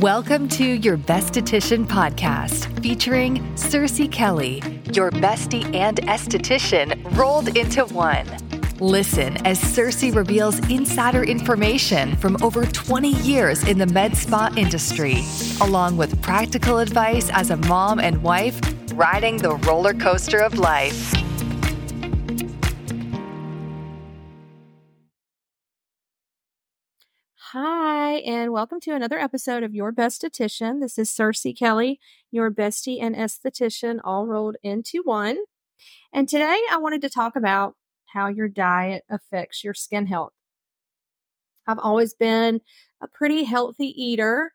Welcome to your Besthetician podcast featuring Searcy Kelly, your bestie and esthetician rolled into one. Listen as Searcy reveals insider information from over 20 years in the med spa industry, along with practical advice as a mom and wife riding the roller coaster of life. Hi, and welcome to another episode of Your Besthetician. This is Searcy Kelly, your bestie and esthetician, all rolled into one. And today I wanted to talk about how your diet affects your skin health. I've always been a pretty healthy eater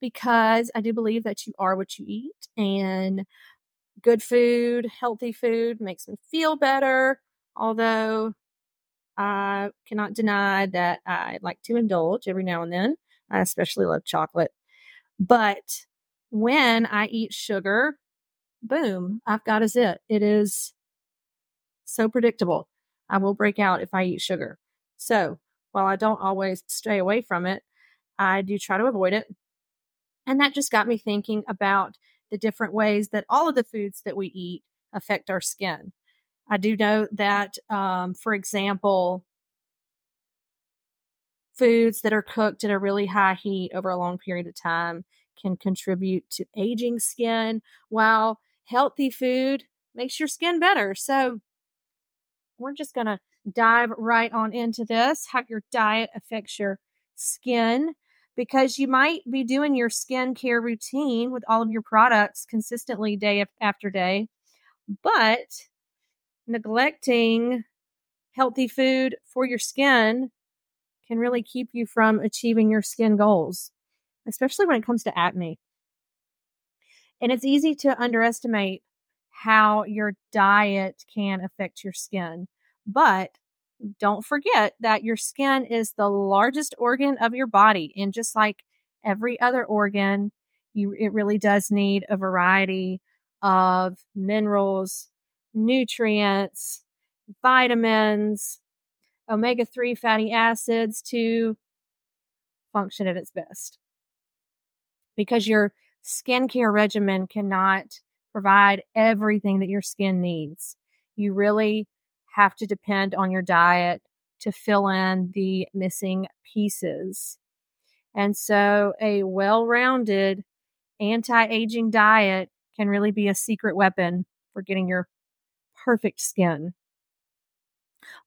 because I do believe that you are what you eat, and good food, healthy food makes me feel better. Although I cannot deny that I like to indulge every now and then. I especially love chocolate. But when I eat sugar, boom, I've got a zit. It is so predictable. I will break out if I eat sugar. So while I don't always stay away from it, I do try to avoid it. And that just got me thinking about the different ways that all of the foods that we eat affect our skin. I do know that, um, for example, foods that are cooked at a really high heat over a long period of time can contribute to aging skin, while healthy food makes your skin better. So, we're just going to dive right on into this how your diet affects your skin because you might be doing your skincare routine with all of your products consistently day after day, but neglecting healthy food for your skin can really keep you from achieving your skin goals, especially when it comes to acne. And it's easy to underestimate how your diet can affect your skin. But don't forget that your skin is the largest organ of your body. And just like every other organ, you, it really does need a variety of minerals, nutrients, vitamins, omega 3 fatty acids to function at its best. Because your skincare regimen cannot provide everything that your skin needs. You really have to depend on your diet to fill in the missing pieces. And so, a well rounded anti aging diet can really be a secret weapon for getting your perfect skin.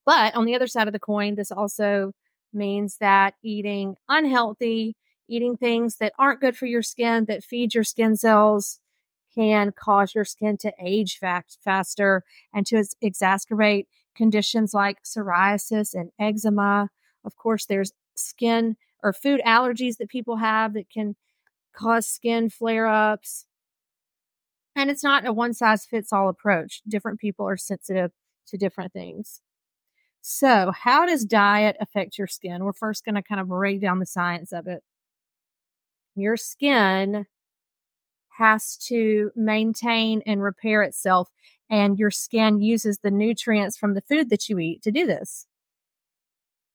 But on the other side of the coin, this also means that eating unhealthy, eating things that aren't good for your skin, that feed your skin cells, can cause your skin to age fast, faster and to exacerbate conditions like psoriasis and eczema. Of course, there's skin or food allergies that people have that can cause skin flare ups. And it's not a one size fits all approach. Different people are sensitive to different things. So, how does diet affect your skin? We're first going to kind of break down the science of it. Your skin has to maintain and repair itself, and your skin uses the nutrients from the food that you eat to do this.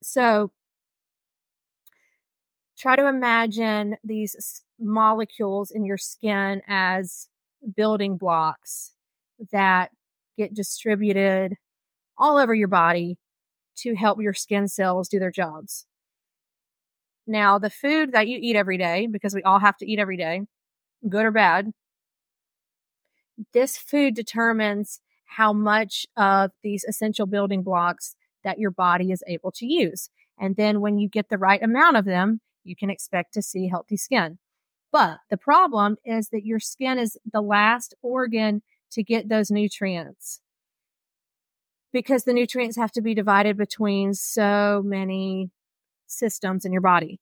So, try to imagine these molecules in your skin as building blocks that get distributed all over your body to help your skin cells do their jobs. Now, the food that you eat every day, because we all have to eat every day, good or bad, this food determines how much of these essential building blocks that your body is able to use. And then when you get the right amount of them, you can expect to see healthy skin. But the problem is that your skin is the last organ to get those nutrients because the nutrients have to be divided between so many systems in your body.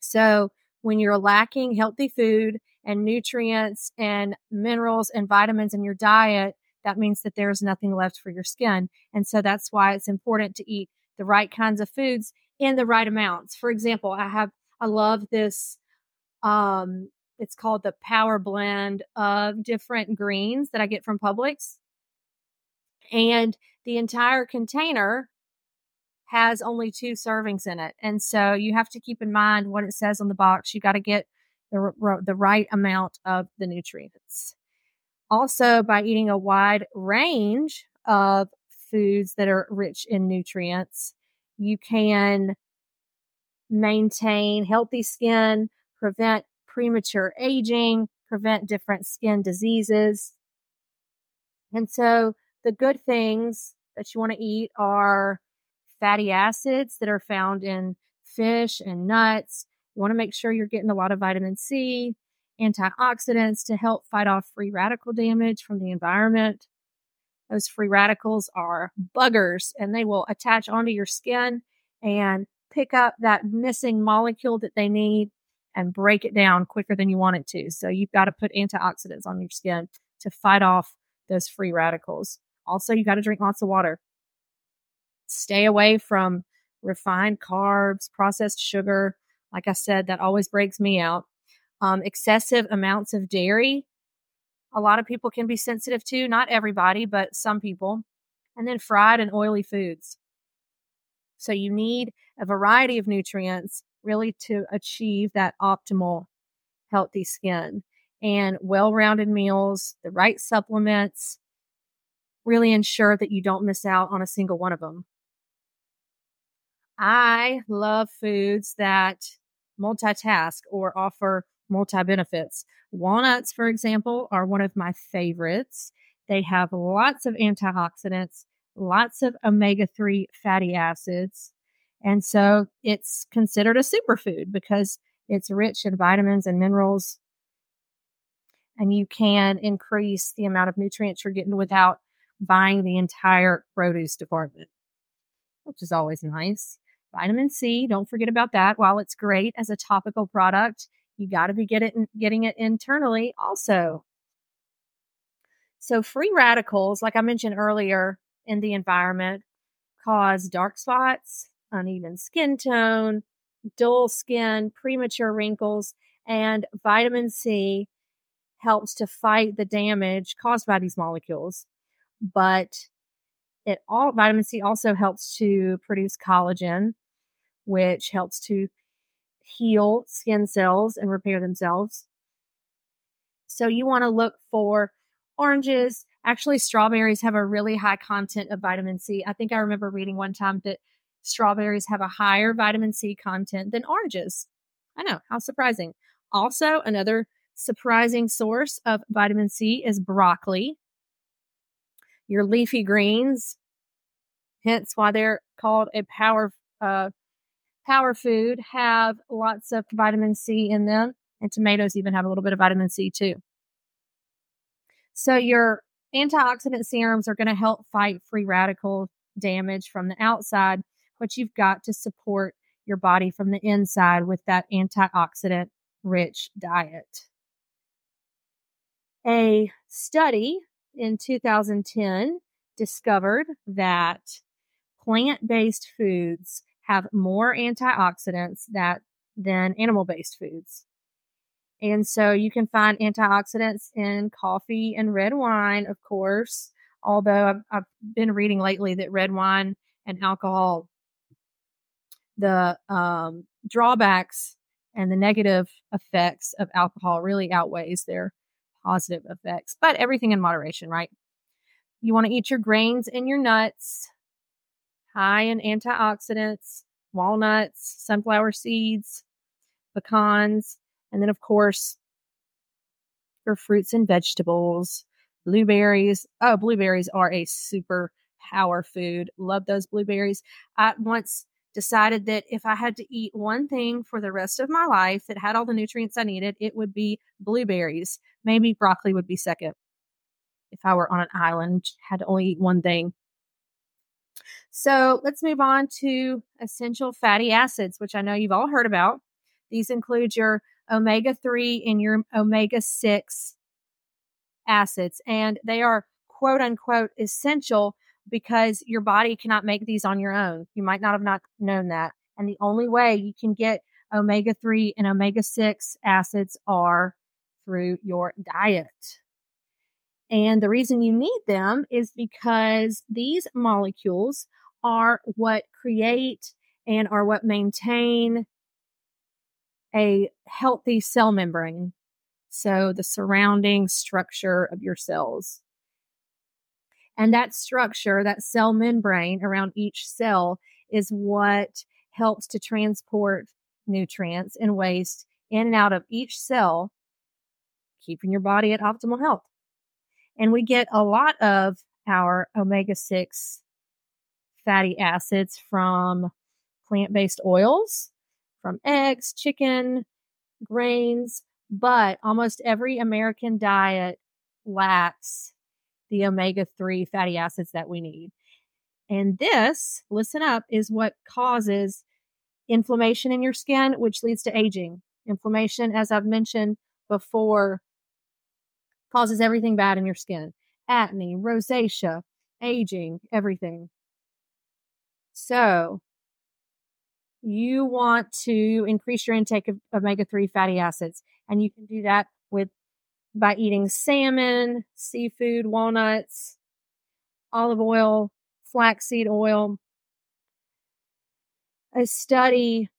So when you're lacking healthy food and nutrients and minerals and vitamins in your diet, that means that there's nothing left for your skin. And so that's why it's important to eat the right kinds of foods in the right amounts. For example, I have, I love this um, it's called the power blend of different greens that I get from Publix. And the entire container has only two servings in it. And so you have to keep in mind what it says on the box. You got to get the, the right amount of the nutrients. Also, by eating a wide range of foods that are rich in nutrients, you can maintain healthy skin, prevent premature aging, prevent different skin diseases. And so the good things that you want to eat are fatty acids that are found in fish and nuts. You want to make sure you're getting a lot of vitamin C, antioxidants to help fight off free radical damage from the environment. Those free radicals are buggers and they will attach onto your skin and pick up that missing molecule that they need and break it down quicker than you want it to. So you've got to put antioxidants on your skin to fight off those free radicals. Also, you've got to drink lots of water. Stay away from refined carbs, processed sugar. Like I said, that always breaks me out. Um, excessive amounts of dairy. A lot of people can be sensitive to, not everybody, but some people. And then fried and oily foods. So you need a variety of nutrients really to achieve that optimal healthy skin. And well rounded meals, the right supplements, really ensure that you don't miss out on a single one of them. I love foods that multitask or offer multi benefits. Walnuts, for example, are one of my favorites. They have lots of antioxidants, lots of omega 3 fatty acids. And so it's considered a superfood because it's rich in vitamins and minerals. And you can increase the amount of nutrients you're getting without buying the entire produce department, which is always nice. Vitamin C, don't forget about that. While it's great as a topical product, you got to be get it, getting it internally also. So, free radicals, like I mentioned earlier in the environment, cause dark spots, uneven skin tone, dull skin, premature wrinkles, and vitamin C helps to fight the damage caused by these molecules. But it all vitamin C also helps to produce collagen, which helps to heal skin cells and repair themselves. So you want to look for oranges. Actually, strawberries have a really high content of vitamin C. I think I remember reading one time that strawberries have a higher vitamin C content than oranges. I know, how surprising. Also, another surprising source of vitamin C is broccoli. Your leafy greens, hence why they're called a power uh, power food, have lots of vitamin C in them, and tomatoes even have a little bit of vitamin C too. So your antioxidant serums are going to help fight free radical damage from the outside but you've got to support your body from the inside with that antioxidant rich diet. A study in 2010 discovered that plant based foods have more antioxidants that, than animal based foods. And so you can find antioxidants in coffee and red wine, of course. Although I've, I've been reading lately that red wine and alcohol the um, drawbacks and the negative effects of alcohol really outweighs their positive effects. But everything in moderation, right? You want to eat your grains and your nuts, high in antioxidants, walnuts, sunflower seeds, pecans, and then, of course, your fruits and vegetables, blueberries. Oh, blueberries are a super power food. Love those blueberries. I once decided that if I had to eat one thing for the rest of my life that had all the nutrients I needed, it would be blueberries. Maybe broccoli would be second. If I were on an island, had to only eat one thing. So let's move on to essential fatty acids, which I know you've all heard about. These include your omega 3 and your omega 6 acids, and they are quote unquote essential because your body cannot make these on your own. You might not have not known that. And the only way you can get omega 3 and omega 6 acids are through your diet. And the reason you need them is because these molecules are what create and are what maintain a healthy cell membrane. So the surrounding structure of your cells. And that structure, that cell membrane around each cell is what helps to transport nutrients and waste in and out of each cell, keeping your body at optimal health. And we get a lot of our omega 6 fatty acids from plant based oils, from eggs, chicken, grains, but almost every American diet lacks the omega 3 fatty acids that we need. And this, listen up, is what causes inflammation in your skin, which leads to aging. Inflammation, as I've mentioned before, causes everything bad in your skin acne, rosacea, aging, everything. So, you want to increase your intake of omega 3 fatty acids, and you can do that with by eating salmon, seafood, walnuts, olive oil, flaxseed oil. A study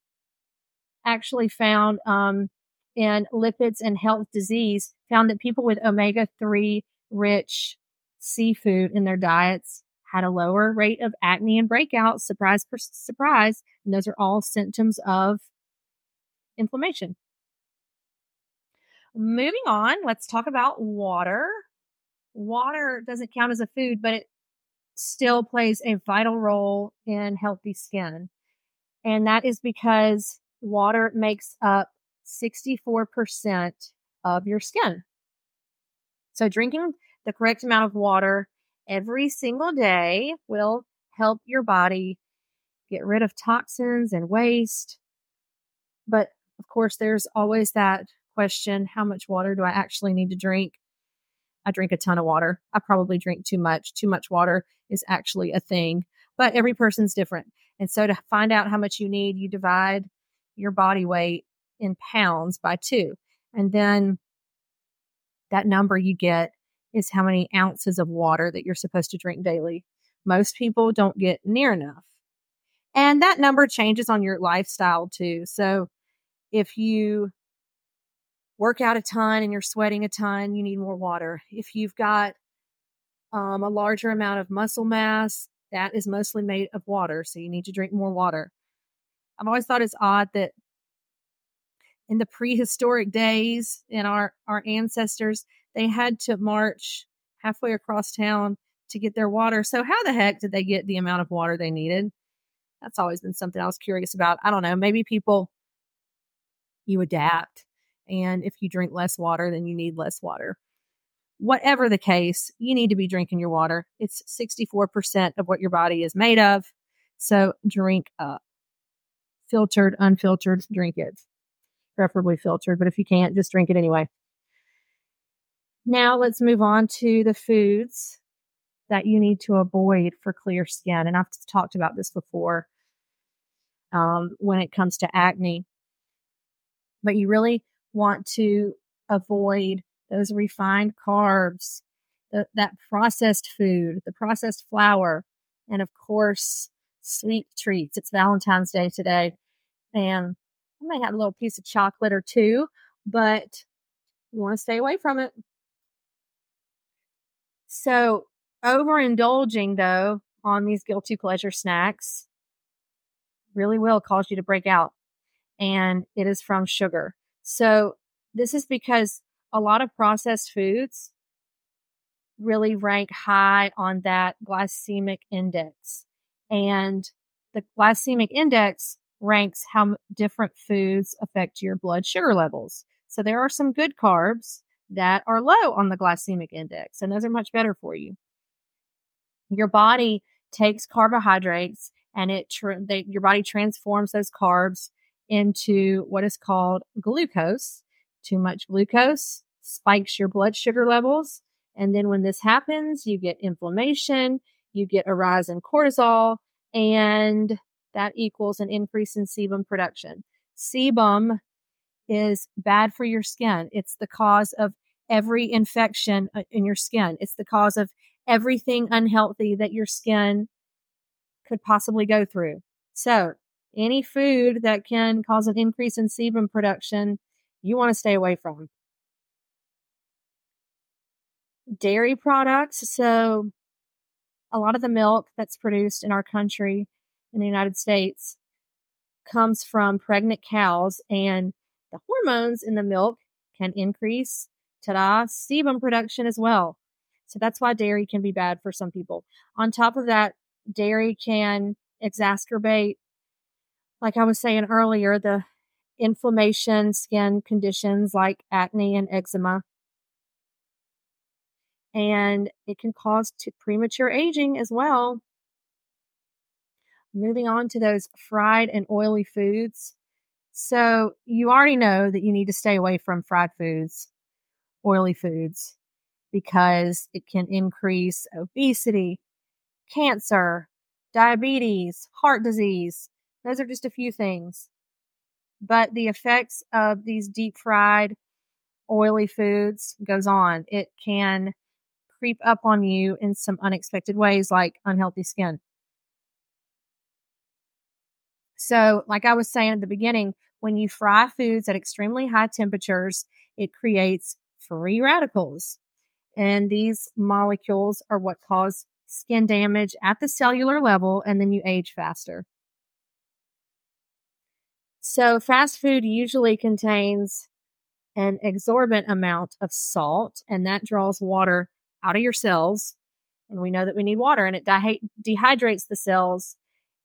actually found um, in lipids and health disease found that people with omega 3 rich seafood in their diets had a lower rate of acne and breakouts. Surprise, surprise. And those are all symptoms of inflammation. Moving on, let's talk about water. Water doesn't count as a food, but it still plays a vital role in healthy skin. And that is because water makes up 64% of your skin. So drinking the correct amount of water every single day will help your body get rid of toxins and waste. But of course, there's always that question how much water do I actually need to drink? I drink a ton of water. I probably drink too much. Too much water is actually a thing, but every person's different. And so to find out how much you need, you divide your body weight in pounds by two. And then that number you get is how many ounces of water that you're supposed to drink daily. Most people don't get near enough. And that number changes on your lifestyle too. So if you work out a ton and you're sweating a ton, you need more water. If you've got um, a larger amount of muscle mass, that is mostly made of water. So you need to drink more water. I've always thought it's odd that in the prehistoric days in our, our ancestors, they had to march halfway across town to get their water. So how the heck did they get the amount of water they needed? That's always been something I was curious about. I don't know. Maybe people you adapt and if you drink less water, then you need less water. Whatever the case, you need to be drinking your water. It's 64% of what your body is made of. So drink up. Filtered, unfiltered, drink it. Preferably filtered, but if you can't, just drink it anyway. Now let's move on to the foods that you need to avoid for clear skin. And I've talked about this before um, when it comes to acne. But you really want to avoid those refined carbs, the, that processed food, the processed flour, and of course, sweet treats. It's Valentine's Day today. And I may have a little piece of chocolate or two, but you want to stay away from it. So, overindulging though on these guilty pleasure snacks really will cause you to break out. And it is from sugar. So this is because a lot of processed foods really rank high on that glycemic index. And the glycemic index ranks how different foods affect your blood sugar levels. So there are some good carbs that are low on the glycemic index, and those are much better for you. Your body takes carbohydrates and it tra- they, your body transforms those carbs into what is called glucose. Too much glucose spikes your blood sugar levels. And then when this happens, you get inflammation, you get a rise in cortisol, and that equals an increase in sebum production. Sebum is bad for your skin. It's the cause of every infection uh, in your skin. It's the cause of everything unhealthy that your skin could possibly go through. So, any food that can cause an increase in sebum production, you want to stay away from. Dairy products. So, a lot of the milk that's produced in our country, in the United States, comes from pregnant cows, and the hormones in the milk can increase ta-da, sebum production as well. So that's why dairy can be bad for some people. On top of that, dairy can exacerbate, like I was saying earlier, the inflammation, skin conditions like acne and eczema. And it can cause premature aging as well. Moving on to those fried and oily foods. So you already know that you need to stay away from fried foods, oily foods, because it can increase obesity, cancer, diabetes, heart disease. Those are just a few things. But the effects of these deep fried, oily foods goes on. It can creep up on you in some unexpected ways, like unhealthy skin. So, like I was saying at the beginning, when you fry foods at extremely high temperatures, it creates free radicals. And these molecules are what cause skin damage at the cellular level, and then you age faster. So, fast food usually contains an exorbitant amount of salt, and that draws water out of your cells. And we know that we need water, and it dehydrates the cells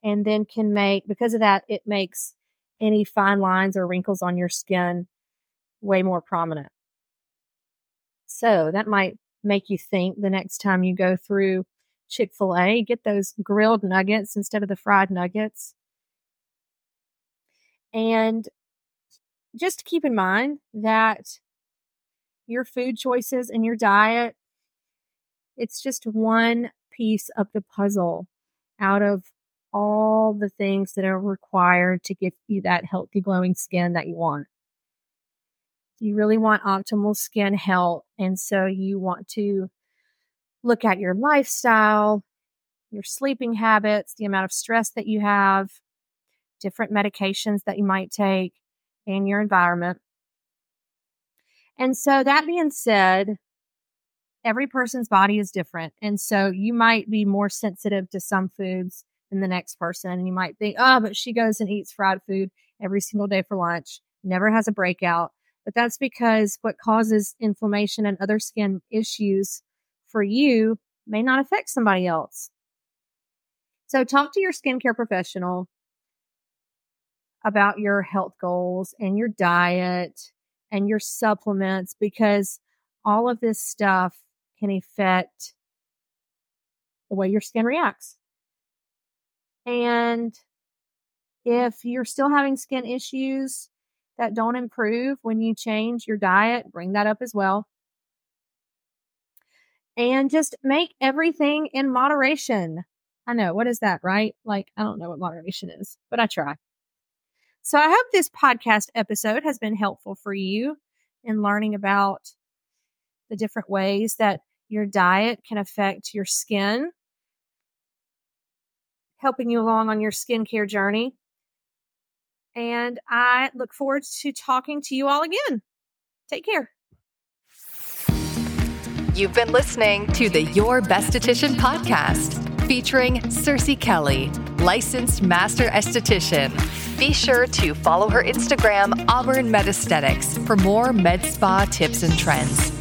and then can make, because of that, it makes any fine lines or wrinkles on your skin way more prominent. So that might make you think the next time you go through Chick fil A, get those grilled nuggets instead of the fried nuggets. And just keep in mind that your food choices and your diet, it's just one piece of the puzzle out of all the things that are required to give you that healthy, glowing skin that you want. You really want optimal skin health. And so you want to look at your lifestyle, your sleeping habits, the amount of stress that you have, different medications that you might take, and your environment. And so, that being said, every person's body is different. And so, you might be more sensitive to some foods than the next person. And you might think, oh, but she goes and eats fried food every single day for lunch, never has a breakout. But that's because what causes inflammation and other skin issues for you may not affect somebody else. So talk to your skincare professional about your health goals and your diet and your supplements because all of this stuff can affect the way your skin reacts. And if you're still having skin issues that don't improve when you change your diet, bring that up as well. And just make everything in moderation. I know, what is that, right? Like, I don't know what moderation is, but I try. So I hope this podcast episode has been helpful for you in learning about the different ways that your diet can affect your skin helping you along on your skincare journey. And I look forward to talking to you all again. Take care. You've been listening to the Your Besthetician podcast featuring Searcy Kelly, licensed master esthetician. Be sure to follow her Instagram, Auburn Med Aesthetics, for more med spa tips and trends.